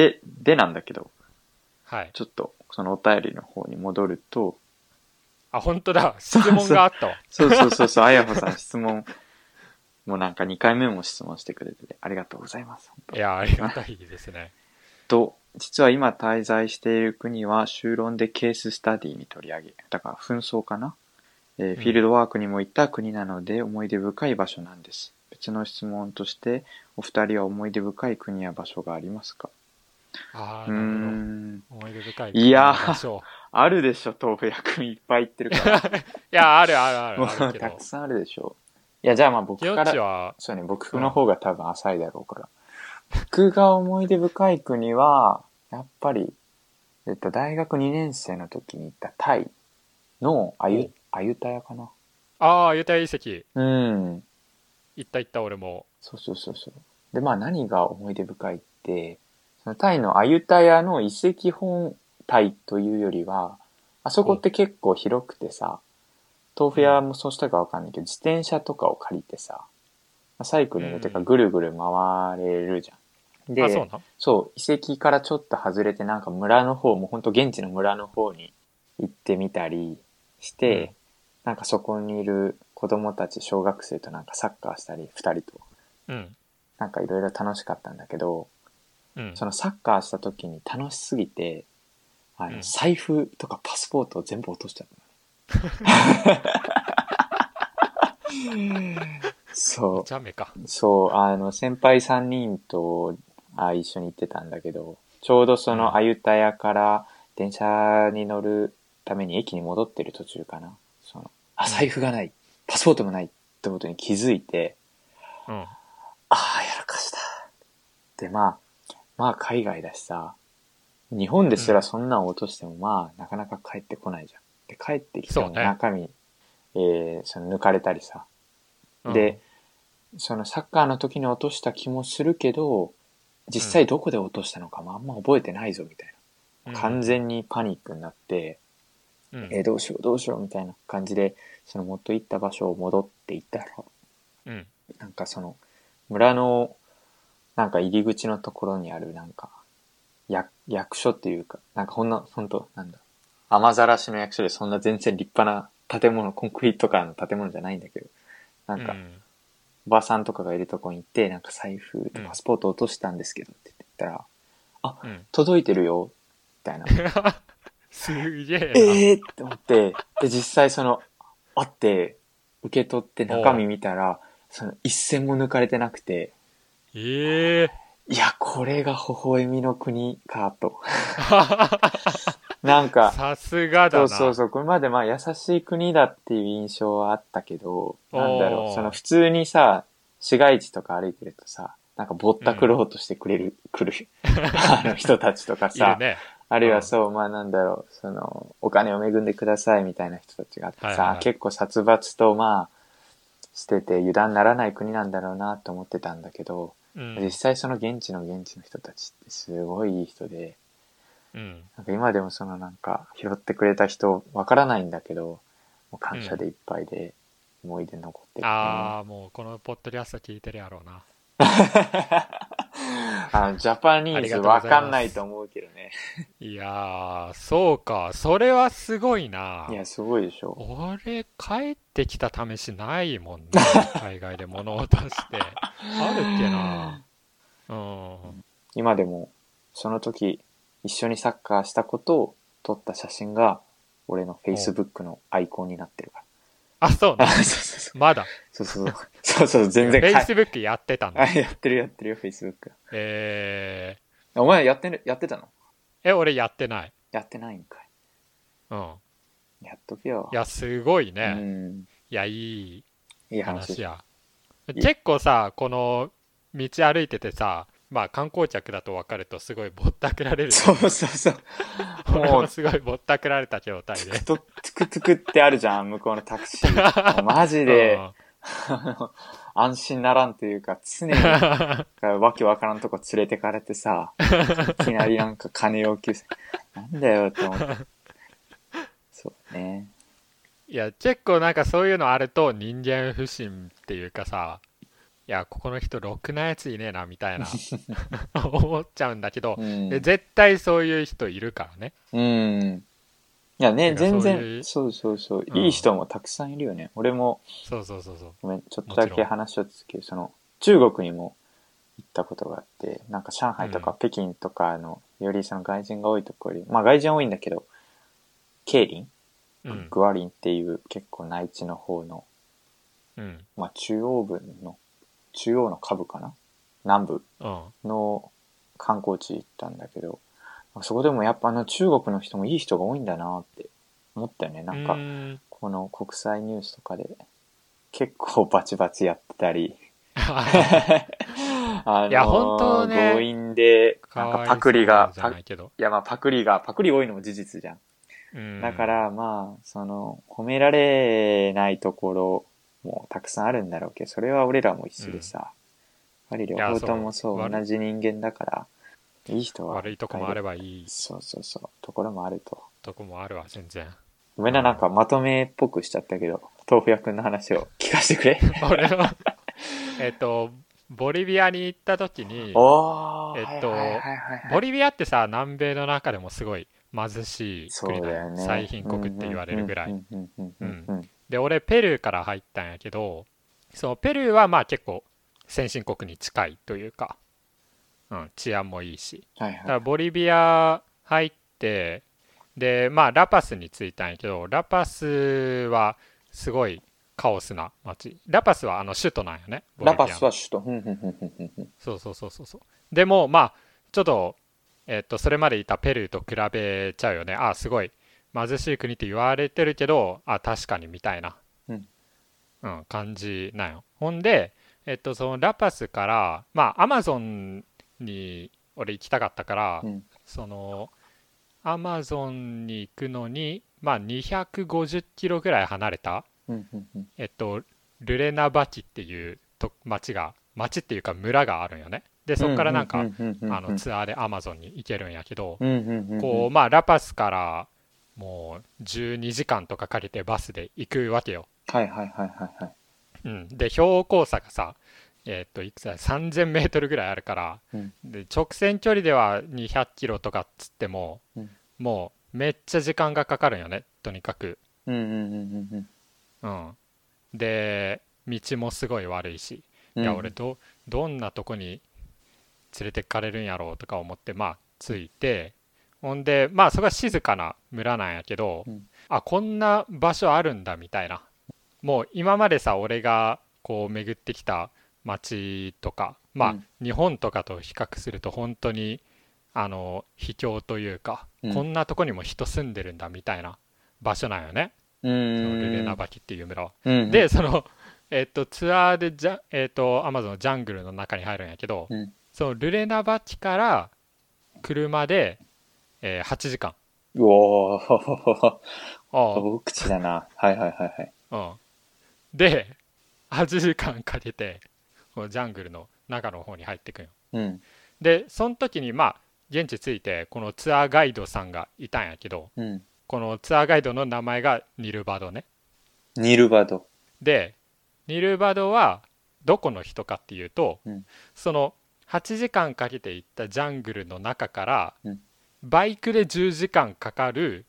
で、でなんだけど、はい。ちょっとそのお便りの方に戻ると、あ、本当だ。質問があったわ。そうそうそうそう、あやほさん質問、もうなんか2回目も質問してくれてて、ありがとうございます。本当いや、ありがたいですね。と、実は今滞在している国は修論でケーススタディに取り上げ、だから紛争かな、えーフィールドワークにも行った国なので思い出深い場所なんです。別の質問として、お二人は思い出深い国や場所がありますか？ああ、うーなるん。ほど。思い出深い。いやーあるでしょ、豆腐屋くんいっぱい行ってるから。いや、あるあるあるもある たく。さんあるでしょ。いや、じゃあまあ僕から、そうね、僕の方が多分浅いだろうから。僕が思い出深い国は、やっぱり、えっと、大学2年生の時に行ったタイのあおゆ、あゆたやかな。ああ、ユタ遺跡。うん。行った行った、俺も。そうそうそうそう。で、まあ何が思い出深いって、そのタイのアユタヤの遺跡本体というよりは、あそこって結構広くてさ、豆腐屋もそうしたかわかんないけど、自転車とかを借りてさ、サイクリングっていうかうんぐるぐる回れるじゃん。で、あ、そうな。そう、遺跡からちょっと外れてなんか村の方、もうほんと現地の村の方に行ってみたりして、うんなんかそこにいる子供たち、小学生となんかサッカーしたり、二人と。うん。なんかいろいろ楽しかったんだけど、うん。そのサッカーした時に楽しすぎて、あの、うん財布とかパスポートを全部落としちゃった。そジャメか。う、そう、あの、先輩3人とあ一緒に行ってたんだけど、ちょうどそうんのアユタヤから電車に乗るために駅に戻ってる途中かな。その、あ、財布がない、パスポートもないってことに気づいて、うん。ああ、やらかした。で、まあ、まあ海外だしさ、日本ですらそんなん落としてもまあなかなか帰ってこないじゃん。で、帰ってきてもそうね中身、えー、その抜かれたりさ。うんで、そのサッカーの時に落とした気もするけど、実際どこで落としたのかもあんま覚えてないぞみたいな。完全にパニックになって、うん。えーどうしようどうしようみたいな感じで、その元行った場所を戻っていったら、うん。なんかその、村の、なんか入り口のところにある、なんか、役、役所っていうか、なんかほんな、ほんと、なんだ、雨ざらしの役所でそんな全然立派な建物、コンクリートからの建物じゃないんだけど、なんか、うんおばさんとかがいるとこに行って、なんか財布とうんパスポート落としたんですけどって言ったら、うん。届いてるよ、みたいな。すげえな。えーって思って、で、実際その、あって、受け取って中身見たら、その一銭も抜かれてなくて、ええ。いや、これが微笑みの国か、と。なんか、さすがだな。そうそうそう、これまでまあ優しい国だっていう印象はあったけど、なんだろう、その普通にさ、市街地とか歩いてるとさ、なんかぼったくろうとしてくれる、来る、あの人たちとかいさる、ね。あるいはそう、まあなんだろう、その、お金を恵んでくださいみたいな人たちがあってさ、はいはいはい。結構殺伐とまあ、してて油断ならない国なんだろうなと思ってたんだけど、うん。実際その現地の現地の人たちってすごいいい人で、うん。なんか今でもそのなんか拾ってくれた人わからないんだけど、もう感謝でいっぱいで思い出残ってる、ねああ、もうこのポッドキャスト聞いてるやろうな。あの、ジャパニあーズわかんないと思うけどね。いやー、そうか。それはすごいな。いや、すごいでしょ。俺、帰ってきた試しないもんね。海外で物を落として。あるっけな。うん。今でも、その時、一緒にサッカーしたことを撮った写真が、俺の Facebook のアイコンになってるかあ、そうあ、そうそうそう。まだ。そうそう。そうそう、全然かい Facebook やってたんだ。あ、やってるやってるよ、Facebook。えお前やってる、やってたの？ー、え、俺やってない。やってないんかうん。い。やっとけよ。いや、すごいうね。ん。いや、いいいい話話や。い結構さ、この道歩いててさ、まあ観光客だと分かるとすごいぼったくられる。そうそうそう。俺もうもすごいぼったくられた状態で。トゥクトゥクってあるじゃん、向こうのタクシー。マジで、安心ならんというか、常にわけわからんとこ連れてかれてさ、いきなりなんか金要求すなんだよって思って。そうね。いや、結構なんかそういうのあると人間不信っていうかさ、やここの人ろくなやついねえなみたいな思っちゃうんだけど、うん。で絶対そういう人いるからね。うん。いやね、全然、そうそうそう、うん。いい人もたくさんいるよね。俺も、そうそうそうそう。ごめん、ちょっとだけ話をつける。その、中国にも行ったことがあって、なんか上海とかうん。北京とかの、よりその外人が多いところより、まあ外人多いんだけど、桂林うん。グアリンっていう結構内地の方の、うん。まあ中央部の、中央の下部かな？南部うん。の観光地行ったんだけど、そこでもやっぱあの中国の人もいい人が多いんだなって思ったよね。なんかこの国際ニュースとかで結構バチバチやってたり、あのいや本当ね強引で、なんかパクリが、いいやまあパクリが、パクリ多いのも事実じゃん。うん。だからまあ、その、褒められないところもたくさんあるんだろうけど、それは俺らも一緒でさ、やっぱり両方ともそう、同じ人間だから、いい人は。悪いとこもあればいいそうそうそう、ところもあると。とこもあるわ全然ごめんな、なんかまとめっぽくしちゃったけど、豆腐屋くんの話を聞かせてくれ。俺はえっとボリビアに行った時にえっとボリビアってさ南米の中でもすごい貧しいそう国だだよね。最貧国って言われるぐらいで俺ペルーから入ったんやけどそうペルーはまあ結構先進国に近いというか、うん、治安もいいし。はいだからはい。ボリビア入ってでまあラパスに着いたんやけどラパスはすごいカオスな街。ラパスはあの首都なんよねラパスは首都。そうそうそうそうそう。でもまあちょっとえっとそれまでいたペルーと比べちゃうよね。あすごい貧しい国って言われてるけどあ確かにみたいな、うん。うん感じなんよ。ほんでえっとそのラパスからまあアマゾンに俺行きたかったから、うん。そのアマゾンに行くのにまあ250キロぐらい離れたうんうんうん。えっと、ルレナバキっていうと町が町っていうか村があるんよね。でそこからなんか、ツアーでアマゾンに行けるんやけど、こうまあラパスからもう12時間とかかけてバスで行くわけよ、はいはいはいはいはい。うん、で標高差がさえっといくつだ？3000メートルぐらいあるから、うん。で直線距離では200キロとかっつっても、うん。もうめっちゃ時間がかかるんよね。とにかく。うんうんうんうんうん。で道もすごい悪いし。うん。いや俺どどんなとこに連れてかれるんやろうとか思ってまあ着いてほんでまあそこは静かな村なんやけど、うん。あこんな場所あるんだみたいな。もう今までさ俺がこう巡ってきた街とかまあ、うん。日本とかと比較すると本当にあの秘境というか、うん。こんなとこにも人住んでるんだみたいな場所なんよね、うそのん。ルレナバキっていう村は。うん、でその、えっとツアーでじゃ、えっとアマゾンのジャングルの中に入るんやけど、うん。そのルレナバチから車で、えー8時間うおー、あ大口だな。はいはいはいはい。あ、うん、で8時間かけてこのジャングルの中の方に入ってくんようん。でその時にまあ現地着いてこのツアーガイドさんがいたんやけどうん。このツアーガイドの名前がニルバドねニルバド。でニルバドはどこの人かっていうと、うんその8時間かけて行ったジャングルの中から、うんバイクで10時間かかる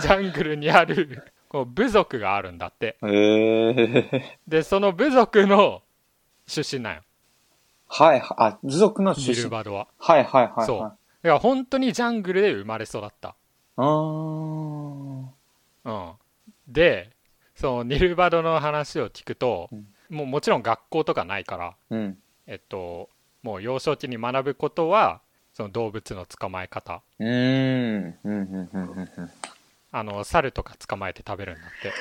ジャングルにあるこう部族があるんだってえー。でその部族の出身なんよはい、あ、部族のニ出身。ルバドははいはいはい、はい。そうだから本当にジャングルで生まれ育ったうーん。うん、でそのニルバドの話を聞くと、うんもうもちろん学校とかないからうん。えっともう幼少期に学ぶことはその動物の捕まえ方うーん。うん、うん、うん、うん。うんあの猿とか捕まえて食べるんだって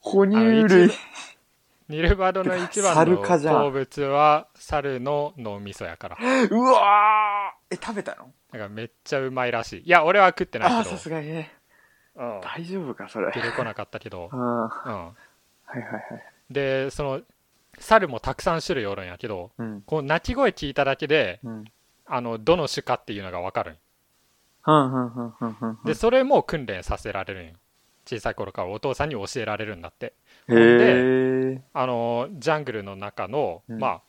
哺乳類一。ニルバドの一番の好物は猿の脳みそやからうわーえ、食べたの？だからめっちゃうまいらしいいや俺は食ってないけさすがにね。ど、うん、大丈夫か、それ。出てこなかったけどう、ん。はうん、いはいはい。でその猿もたくさん種類おるんやけどうん。こう鳴き声聞いただけでうん。あのどの種かっていうのが分かるん。でそれも訓練させられるんよ小さい頃からお父さんに教えられるんだってへえ。あのジャングルの中の、うんまあ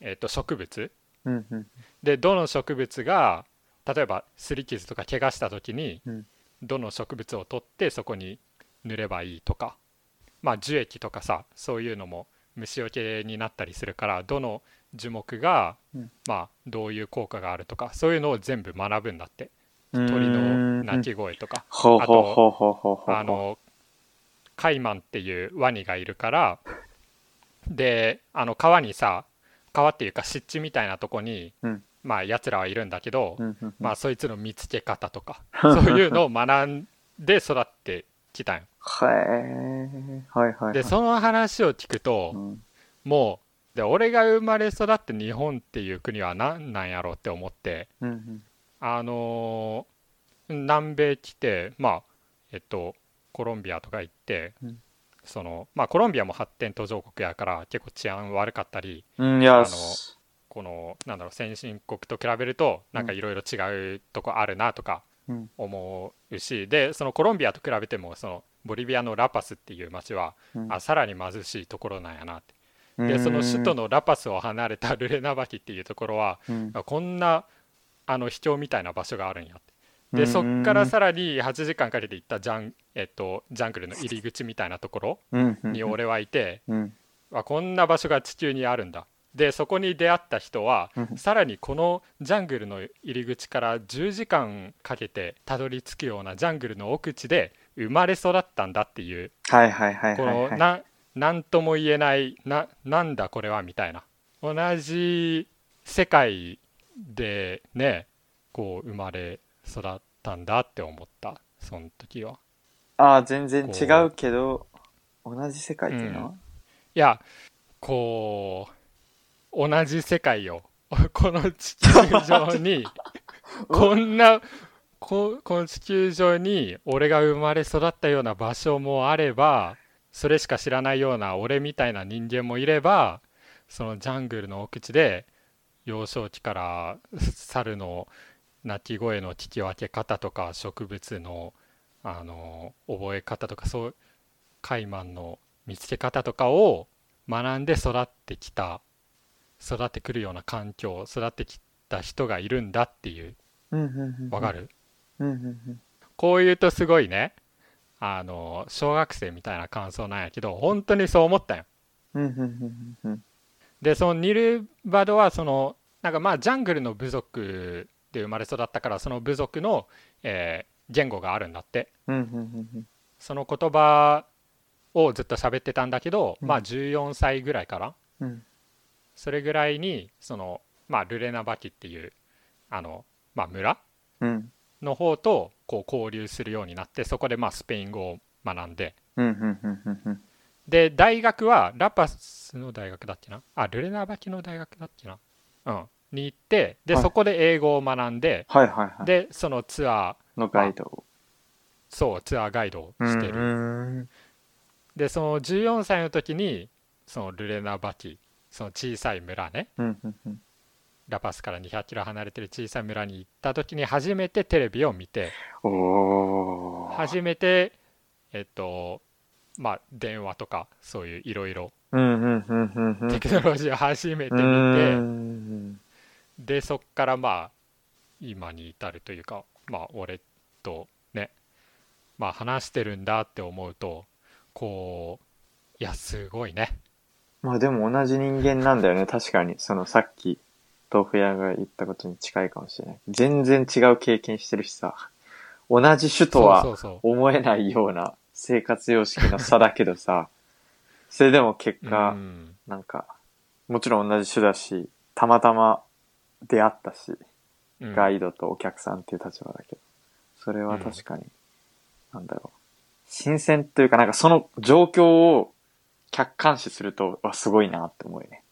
えっと植物うんうん。でどの植物が例えば擦り傷とか怪我した時に、うんどの植物を取ってそこに塗ればいいとかまあ樹液とかさそういうのも虫除けになったりするからどの樹木が、うん。まあどういう効果があるとかそういうのを全部学ぶんだって。鳥鳥の鳴き声とか、ほうほうほうほうほうほう。あ、のカイマンっていうワニがいるからであの川にさ川っていうか湿地みたいなとこに、うん。まあやつらはいるんだけど、まあそいつの見つけ方とか そういうのを学んで育ってきたんよ。へえ。はいはいはい。でその話を聞くとうん。もうで俺が生まれ育って日本っていう国は何なんやろうって思ってうんうん。あのー南米来てまあえっとコロンビアとか行って、うん。そのまあコロンビアも発展途上国やから結構治安悪かったりうん、あのこのなんだろう先進国と比べるとなんかいろいろ違うとこあるなとかうん。思うしでそのコロンビアと比べてもそのボリビアのラパスっていう町は、うん。あさらに貧しいところなんやなって。うん。でその首都のラパスを離れたルレナバキっていうところはうん。あこんなあの秘境みたいな場所があるんやって。でうん。そっからさらに8時間かけて行ったジャン,、えっと、ジャングルの入り口みたいなところうん。うん。に俺はいて、うん。あこんな場所が地球にあるんだでそこに出会った人はうん。さらにこのジャングルの入り口から10時間かけてたどり着くようなジャングルの奥地で生まれ育ったんだっていう。はいはいはいこ。のななんとも言えないななんだこれはみたいな。同じ世界でねこう生まれ育ったんだって思った。その時は。ああ、全然違うけど、同じ世界っていうのは、いやこう同じ世界よ この地球上に こんなここの地球上に俺が生まれ育ったような場所もあればそれしか知らないような俺みたいな人間もいればそのジャングルの奥地で幼少期から猿の鳴き声の聞き分け方とか植物のあの覚え方とかそうカイマンの見つけ方とかを学んで育ってきた育ってくるような環境育ってきた人がいるんだっていう。わかる？こう言うとすごいねあの小学生みたいな感想なんやけど本当にそう思ったよ。でそのニルバドはそのなんかまあジャングルの部族で生まれ育ったからその部族の、えー言語があるんだって。その言葉をずっと喋ってたんだけど、うん。まあ14歳ぐらいからうんそれぐらいにその、まあ、ルレナバキっていうあの、まあ、村うん。の方とこう交流するようになってそこでまあスペイン語を学んで。で大学はラパスの大学だっけな？あルレナバキの大学だっけな？うん。に行ってで、はい。そこで英語を学んではいはいはい。でそのツアーのガイドを。そうツアーガイドをしてる、うんでその14歳の時にそのルレナバキその小さい村ねうんうんうん。ラパスから200キロ離れてる小さい村に行った時に初めてテレビを見て。初めてえっとまあ電話とかそういういろいろ。テクノロジーを初めて見うて、んでそっからまあ今に至るというかまあ俺とねまあ話してるんだって思うとこういやすごいねまあでも同じ人間なんだよね。確かに。そのさっき、豆腐屋が言ったことに近いかもしれない。全然違う経験してるしさ。同じ種とはそうそうそ思えないような生活様式の差だけどさ。それでも結う、果、うんなんか、もちろん同じ種だし、たまたま出会ったし、うんガイドとお客さんっていう立場だけど、それは確かに、なんだろう。新鮮というか、なんかその状況を客観視すると、わ、すごいなって思うよね。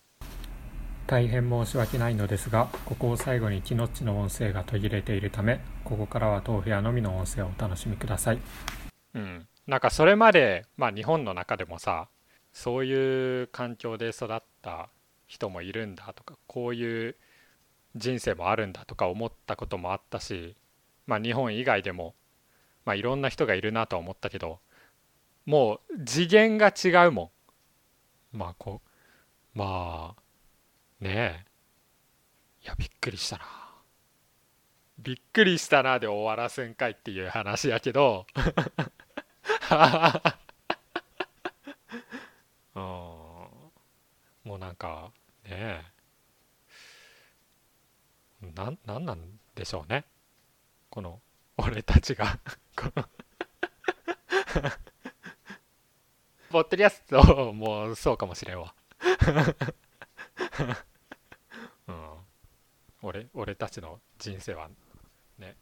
大変申し訳ないのですがここを最後にキノッチの音声が途切れているためここからは豆腐屋のみの音声をお楽しみください。うん。なんかそれまでまあ日本の中でもさそういう環境で育った人もいるんだとかこういう人生もあるんだとか思ったこともあったしまあ日本以外でもまあいろんな人がいるなとは思ったけどもう次元が違うもんまあこうまあねえ。いやびっくりしたな。びっくりしたなで終わらせんかいっていう話やけど。うん。もうなんかねえ。なんなんなんでしょうね。この俺たちが。この。ポッドキャストもそうかもしれんわ。うん。俺俺たちの人生はね。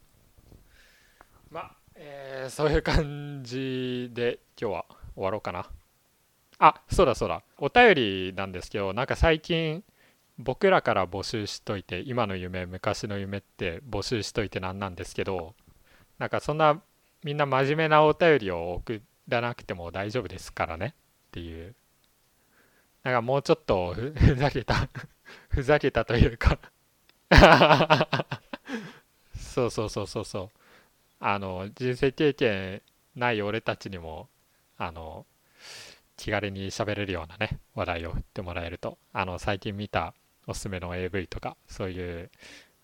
まあ、えーそういう感じで今日は終わろうかな。あそうだそうだ。お便りなんですけどなんか最近僕らから募集しといて今の夢昔の夢って募集しといてなんなんですけどなんかそんなみんな真面目なお便りを送ってらなくても大丈夫ですからね。っていう。なんかもうちょっとふざけた。ふざけたというか。そうそうそうそうそう。あの人生経験ない俺たちにもあの気軽に喋れるようなね話題を振ってもらえると。あの最近見たおすすめの AV とかそういう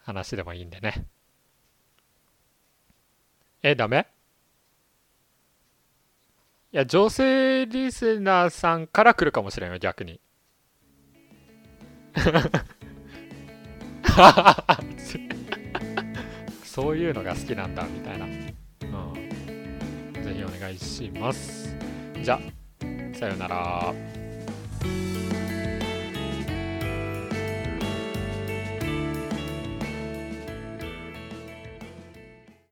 話でもいいんでね。えダメ？いや女性リスナーさんから来るかもしれんよ逆に。そういうのが好きなんだみたいな、うん、ぜひお願いします。じゃあさようなら。